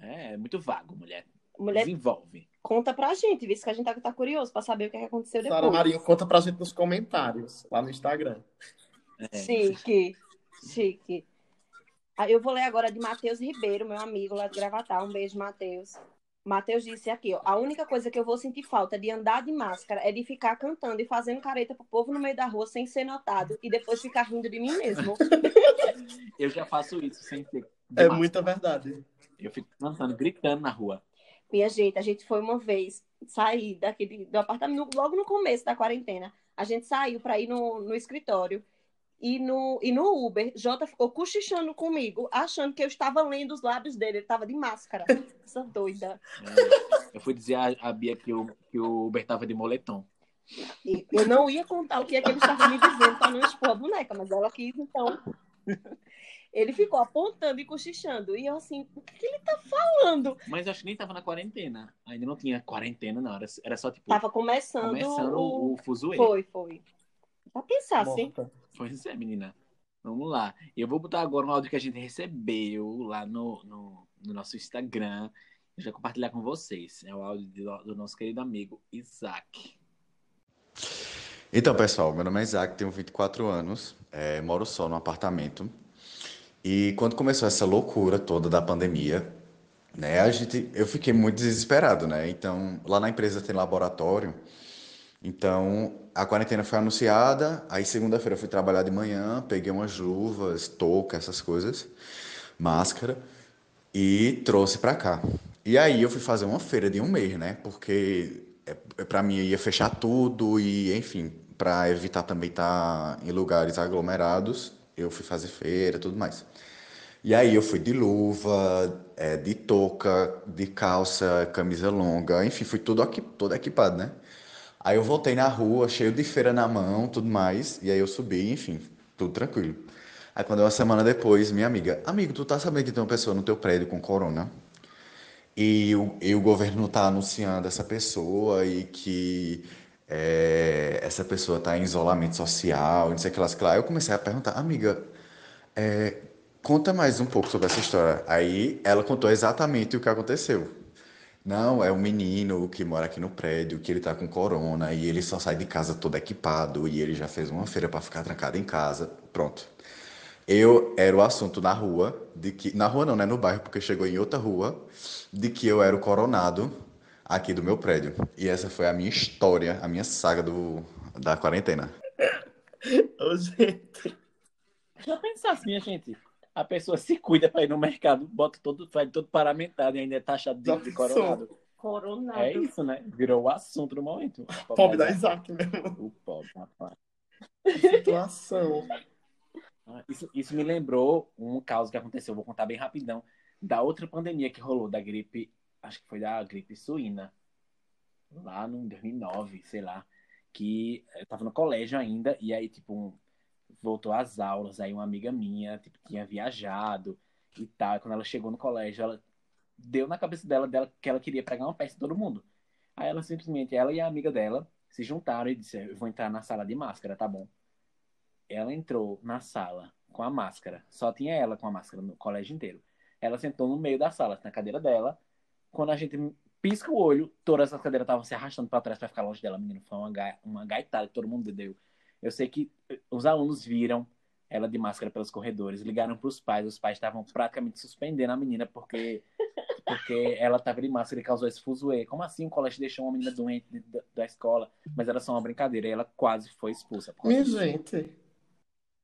É, é muito vago, mulher. Mulher, Desenvolve. conta pra gente, visto que a gente tá, tá curioso pra saber o que, é que aconteceu depois. Sara Marinho, conta pra gente nos comentários, lá no Instagram. É. Chique, chique. Aí eu vou ler agora de Matheus Ribeiro, meu amigo lá de Gravatar. Um beijo, Matheus. Matheus disse aqui, ó. A única coisa que eu vou sentir falta de andar de máscara é de ficar cantando e fazendo careta pro povo no meio da rua sem ser notado e depois ficar rindo de mim mesmo. Eu já faço isso sem ter. É muita verdade. Eu fico cantando, gritando na rua. Minha gente, a gente foi uma vez sair daquele, do apartamento, logo no começo da quarentena. A gente saiu pra ir no, no escritório. E no, e no Uber, Jota ficou cochichando comigo, achando que eu estava lendo os lábios dele. Ele estava de máscara. Essa doida. É, eu fui dizer a, a Bia que o, que o Uber tava de moletom. E eu não ia contar o que é que ele estava me dizendo para não expor a boneca, mas ela quis, então. Ele ficou apontando e cochichando. E eu assim, o que, que ele tá falando? Mas eu acho que nem tava na quarentena. Ainda não tinha quarentena, não. Era, era só, tipo, Tava começando, começando o. o, fuzuê. Foi, foi. Pra pensar, assim. Morta. Pois é, menina. Vamos lá. Eu vou botar agora um áudio que a gente recebeu lá no, no, no nosso Instagram. Eu já compartilhar com vocês. É o áudio do, do nosso querido amigo Isaac. Então, pessoal, meu nome é Isaac, tenho 24 anos, é, moro só num apartamento. E quando começou essa loucura toda da pandemia, né, a gente, eu fiquei muito desesperado, né? Então, lá na empresa tem laboratório. Então, a quarentena foi anunciada, aí segunda-feira eu fui trabalhar de manhã, peguei umas luvas, touca, essas coisas, máscara e trouxe pra cá. E aí eu fui fazer uma feira de um mês, né? Porque é, para mim ia fechar tudo e, enfim, para evitar também estar em lugares aglomerados, eu fui fazer feira, tudo mais. E aí eu fui de luva, é, de touca, de calça, camisa longa, enfim, fui tudo aqui, todo equipado, né? Aí eu voltei na rua, cheio de feira na mão, tudo mais, e aí eu subi, enfim, tudo tranquilo. Aí quando uma semana depois, minha amiga, amigo, tu tá sabendo que tem uma pessoa no teu prédio com corona? E o, e o governo está anunciando essa pessoa e que é, essa pessoa está em isolamento social, não sei o que lá, que lá. Eu comecei a perguntar, amiga, é, conta mais um pouco sobre essa história. Aí ela contou exatamente o que aconteceu. Não, é um menino que mora aqui no prédio, que ele tá com corona e ele só sai de casa todo equipado e ele já fez uma feira para ficar trancado em casa. Pronto. Eu era o assunto na rua, de que. Na rua não, né? No bairro, porque chegou em outra rua, de que eu era o coronado aqui do meu prédio. E essa foi a minha história, a minha saga do, da quarentena. Ô, gente. Já pensasse, minha gente. A pessoa se cuida pra ir no mercado, bota todo, faz todo paramentado e ainda é taxado de, de coronado. Coronado. É isso, né? Virou o assunto do momento. Pobre da Isaac mesmo. O pobre, rapaz. Situação. Ah, Isso, isso me lembrou um caso que aconteceu, vou contar bem rapidão, da outra pandemia que rolou, da gripe, acho que foi da gripe suína, lá no 2009, sei lá, que eu tava no colégio ainda, e aí, tipo, voltou às aulas, aí uma amiga minha, tipo, tinha viajado e tal, quando ela chegou no colégio, ela deu na cabeça dela, dela que ela queria pregar uma peça em todo mundo. Aí ela simplesmente, ela e a amiga dela, se juntaram e disseram, eu vou entrar na sala de máscara, tá bom? Ela entrou na sala com a máscara. Só tinha ela com a máscara no colégio inteiro. Ela sentou no meio da sala, na cadeira dela. Quando a gente pisca o olho, todas as cadeiras estavam se arrastando para trás para ficar longe dela. Menino, foi uma, ga- uma gaitada que todo mundo deu. Eu sei que eh, os alunos viram ela de máscara pelos corredores, ligaram para os pais. Os pais estavam praticamente suspendendo a menina porque porque ela estava de máscara e causou esse fuzuê. Como assim o colégio deixou uma menina doente da, da escola? Mas era só uma brincadeira e ela quase foi expulsa. Minha gente.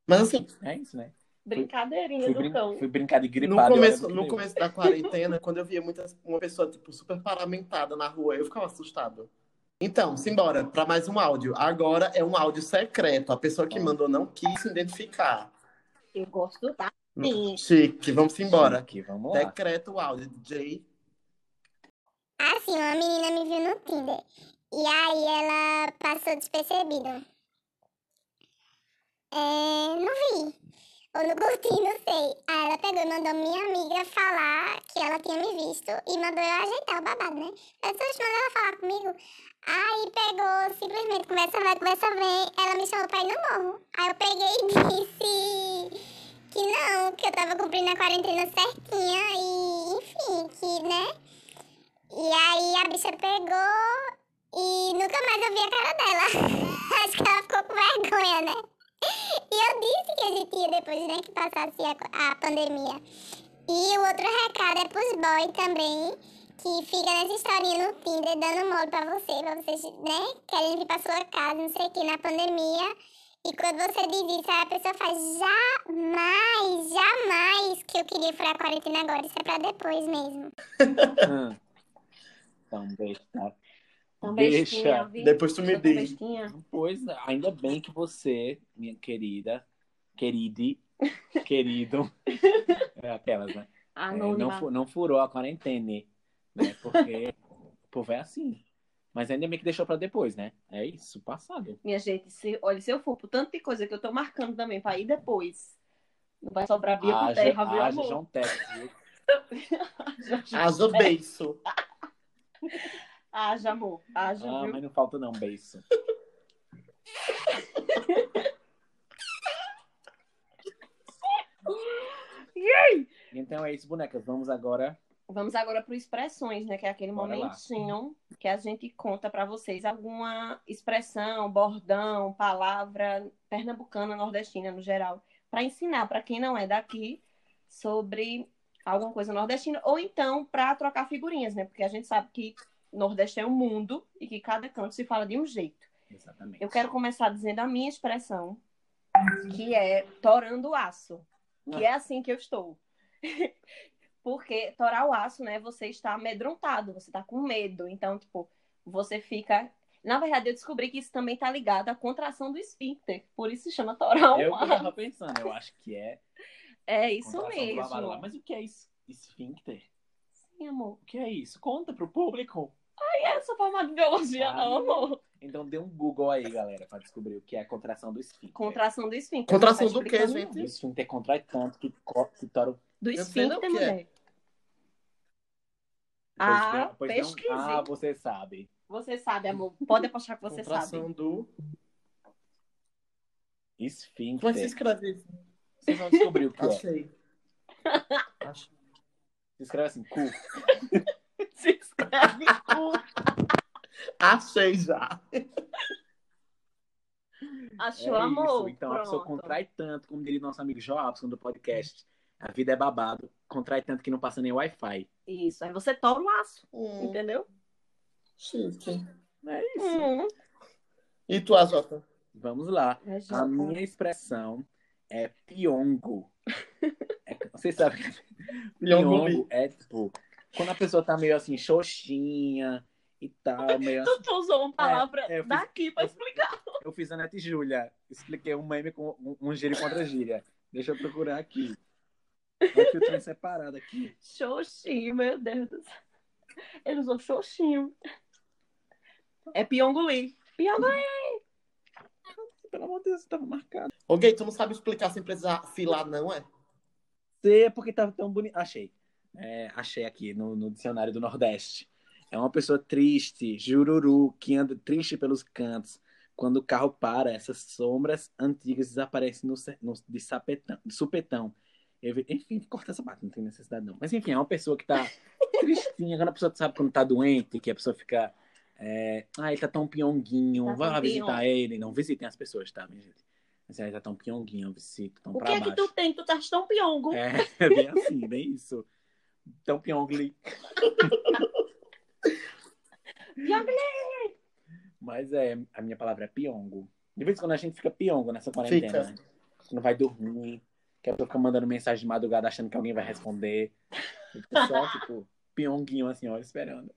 Mas assim, É isso, né? Brincadeirinha Fui, do brin cão. fui brincar de no gripado. e olha começo, no no começo da quarentena, quando eu via muitas, uma pessoa, tipo, super paramentada na rua, eu ficava assustado. Então, simbora, para mais um áudio. Agora é um áudio secreto. A pessoa que mandou não quis se identificar. Eu gosto da. Sim. Chique, vamos embora. Aqui, vamos lá. Decreta o áudio, DJ. Assim, uma menina me viu no Tinder. E aí ela passou despercebida. É, não vi. Ou no curtir, não sei. Aí ela pegou e mandou minha amiga falar que ela tinha me visto e mandou eu ajeitar o babado, né? Eu só mandou ela falar comigo. Aí pegou, simplesmente, conversa vai, conversa vem, ela me chamou pra ir no morro. Aí eu peguei e disse que não, que eu tava cumprindo a quarentena certinha e, enfim, que, né? E aí a bicha pegou e nunca mais eu vi a cara dela. Acho que ela ficou com vergonha, né? E eu disse que a gente ia depois, né, que passasse a, a pandemia. E o outro recado é pros boys também, que fica nessa historinha no Tinder dando mole pra você, pra vocês, né, querem vir pra sua casa, não sei o que, na pandemia. E quando você diz isso, a pessoa faz jamais, jamais que eu queria furar a quarentena agora. Isso é pra depois mesmo. Hum. Então, deixa. Deixa. bestinha? Depois tu me diz. Pois, é, ainda bem que você, minha querida, queride, querido, é aquelas, né? É, não, não furou a quarentena, né? Porque o povo é assim. Mas ainda bem que deixou pra depois, né? É isso, passado. Minha gente, se, olha, se eu for por tanto de coisa que eu tô marcando também pra ir depois, não vai sobrar por Haja, terra, viu, haja amor? João Tex, viu? Haja beiço. Haja, amor. Haja, Ah, viu? mas não falta não, beijo. Então é isso, bonecas. Vamos agora. Vamos agora para expressões, né? Que é aquele Bora lá. momentinho que a gente conta para vocês alguma expressão, bordão, palavra pernambucana, nordestina no geral, para ensinar para quem não é daqui sobre alguma coisa nordestina ou então para trocar figurinhas, né? Porque a gente sabe que Nordeste é um mundo e que cada canto se fala de um jeito. Exatamente. Eu quero começar dizendo a minha expressão, que é torando o aço. Que é assim que eu estou. Porque torar o aço, né? Você está amedrontado, você está com medo. Então, tipo, você fica. Na verdade, eu descobri que isso também está ligado à contração do esfíncter. Por isso se chama torar o o que eu aço. tava pensando. Eu acho que é. É isso mesmo. Mas o que é? Esfíncter? Sim, amor. O que é isso? Conta pro público. E essa forma de biologia, Ah, não, amor. Então dê um Google aí, galera, pra descobrir o que é a contração do esfíncter. Contração do esfíncter. Contração Não tá do quê, gente? não. O esfíncter contrai tanto que, que tora o Do não esfíncter, é. mulher. Ah, Pois não- pesquise. Ah, você sabe. Você sabe, amor. Pode apostar que você Contração sabe. do. Esfíncter. Como é que se escreve isso? Você não descobriu o que é. Achei. Achei. Se escreve assim, cu. Escreve cu. Achei já. Achou, É amor? isso. Então a pessoa Pronto. contrai tanto, como diria nosso amigo Joabson do podcast. A vida é babado. Contrai tanto que não passa nem Wi-Fi. Isso, aí você tora o aço, Hum, entendeu? chique. É isso. Hum. E tu, AJ? Vamos lá. É, A minha expressão é piongo. É, vocês sabem que Piongo piongo é tipo quando a pessoa tá meio assim, xoxinha e tal, meio assim. Tu, tu usou uma palavra é, eu fiz- daqui pra eu- explicar. Eu fiz a Net Júlia. Expliquei um meme com um, um gíria contra gíria. Deixa eu procurar aqui. É que eu tenho separado aqui. Xoxinho, meu Deus do céu. Ele usou xoxinho. É pionguli. Pionguli. Pelo amor de Deus, tava marcado. Ô, Gay, tu não sabe explicar sem precisar filar, não, é? Sei porque tava tão bonito. Achei. É, achei aqui no, no dicionário do Nordeste. É uma pessoa triste, jururu, que anda triste pelos cantos. Quando o carro para, essas sombras antigas desaparecem no, no- de, sapetão, de supetão. Eu enfim, corta essa parte, não tem necessidade não. Mas enfim, é uma pessoa que tá tristinha. Quando a pessoa sabe quando tá doente, que a pessoa fica. É, ah, ele tá tão pionguinho, Tá vai lá visitar pion. ele. Não visitem as pessoas, tá, minha gente? Mas ele tá tão pionguinho, visito, tão O pra que é baixo. que tu tem? Tu tá tão piongo. É bem assim, bem isso. Tão piongli. Piongli. Mas é, a minha palavra é piongo. De vez em quando a gente fica piongo nessa quarentena, Fica. né? Não vai dormir, que a pessoa fica mandando mensagem de madrugada achando que alguém vai responder. Fica só, tipo, pionguinho assim, ó, esperando.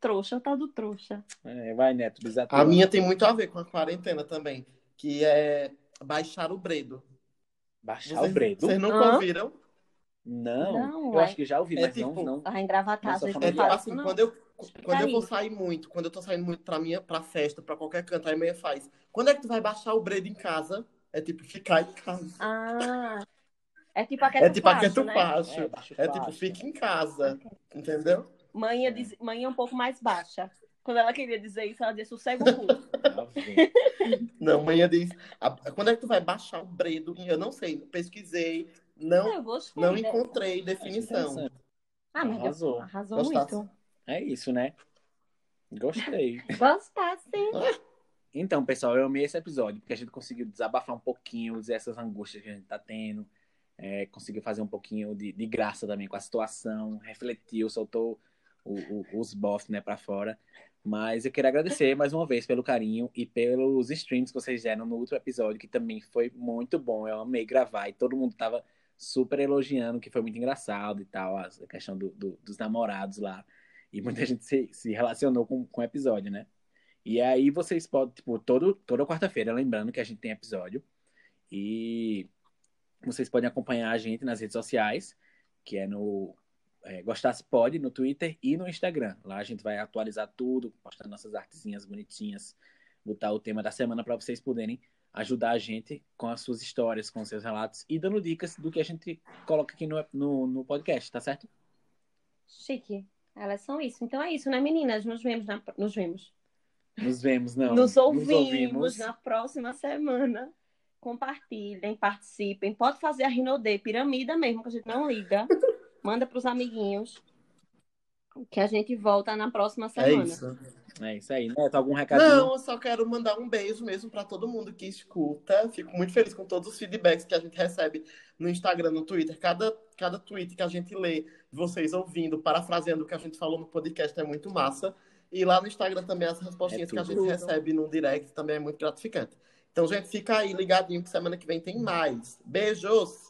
Trouxa, o tal do trouxa. É, vai, Neto, desatua. A minha tem muito a ver com a quarentena também, que é baixar o bredo. Baixar o bredo? Vocês nunca Hã? ouviram? Não, Não, eu é- acho que já ouvi, é mas tipo- não, não. Engravatar, Nossa, a gente É não tipo assim, não. quando eu, quando eu vou sair muito, quando eu tô saindo muito pra minha, pra festa, pra qualquer canto, aí a minha faz. Quando é que tu vai baixar o bredo em casa? É tipo ficar em casa. Ah, é tipo aquele É tipo aquele né? facho. É, baixo É facho. tipo fica em casa. Entendeu? Mãe, é diz- mãe é um pouco mais baixa. Quando ela queria dizer isso, ela dizia sossega o cu. Não, manhã diz. "Ah, Quando é que tu vai baixar o bredo? Eu não sei, pesquisei, não, Eu gostei. não né? encontrei definição. Ah, mas Arrasou. arrasou Gostasse? muito. É isso, né? Gostei. Gostar, sim. Então, pessoal, eu amei esse episódio, porque a gente conseguiu desabafar um pouquinho, dizer essas angústias que a gente tá tendo, é, conseguiu fazer um pouquinho de, de graça também com a situação, refletiu, soltou o- o- os bof, né, pra fora. Mas eu queria agradecer mais uma vez pelo carinho e pelos streams que vocês deram no último episódio, que também foi muito bom. Eu amei gravar e todo mundo tava super elogiando, que foi muito engraçado e tal, a questão do- do- dos namorados lá. E muita gente se, se relacionou com, com o episódio, né? E aí vocês podem, tipo, todo, toda quarta-feira, lembrando que a gente tem episódio. E vocês podem acompanhar a gente nas redes sociais, que é no é, Gostasse Pode, no Twitter e no Instagram. Lá a gente vai atualizar tudo, postar nossas artezinhas bonitinhas, botar o tema da semana para vocês poderem ajudar a gente com as suas histórias, com os seus relatos e dando dicas do que a gente coloca aqui no, no, no podcast, tá certo? Chique. Elas são isso. Então é isso, né, meninas? Nos vemos. Na... Nos vemos. Nos vemos, não. Nos ouvimos, ouvimos. na próxima semana. Compartilhem, participem. Pode fazer a Rinodê, piramida mesmo, que a gente não liga. Manda pros amiguinhos. Que a gente volta na próxima É semana. isso. É isso aí. Neto, algum recadinho? Não, eu só quero mandar um beijo mesmo para todo mundo que escuta. Fico muito feliz com todos os feedbacks que a gente recebe no Instagram, no Twitter. Cada, cada tweet que a gente lê, vocês ouvindo, parafraseando o que a gente falou no podcast, é muito massa. E lá no Instagram também as respostinhas É que a gente recebe no direct também é muito gratificante. Então, gente, fica aí ligadinho que semana que vem tem mais. Beijos!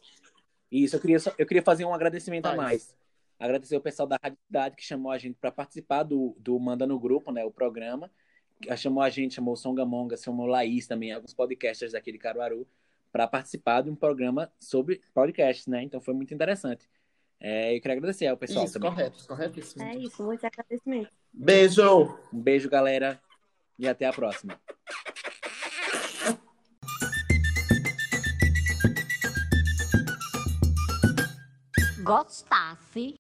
Isso, eu queria, só- eu queria fazer um agradecimento a Faz. mais. Agradecer o pessoal da Rádio Cidade que chamou a gente para participar do, do Manda no Grupo, né? O programa. Que Chamou a gente, chamou o Songamonga, chamou Laís também, alguns podcasters daqui de Caruaru, para participar de um programa sobre podcasts, né? Então foi muito interessante. É, eu queria agradecer ao pessoal Isso, também. correto, corretíssimo. É isso, muitos agradecimentos. Beijo! Um beijo, galera, e até a próxima. Gostasse.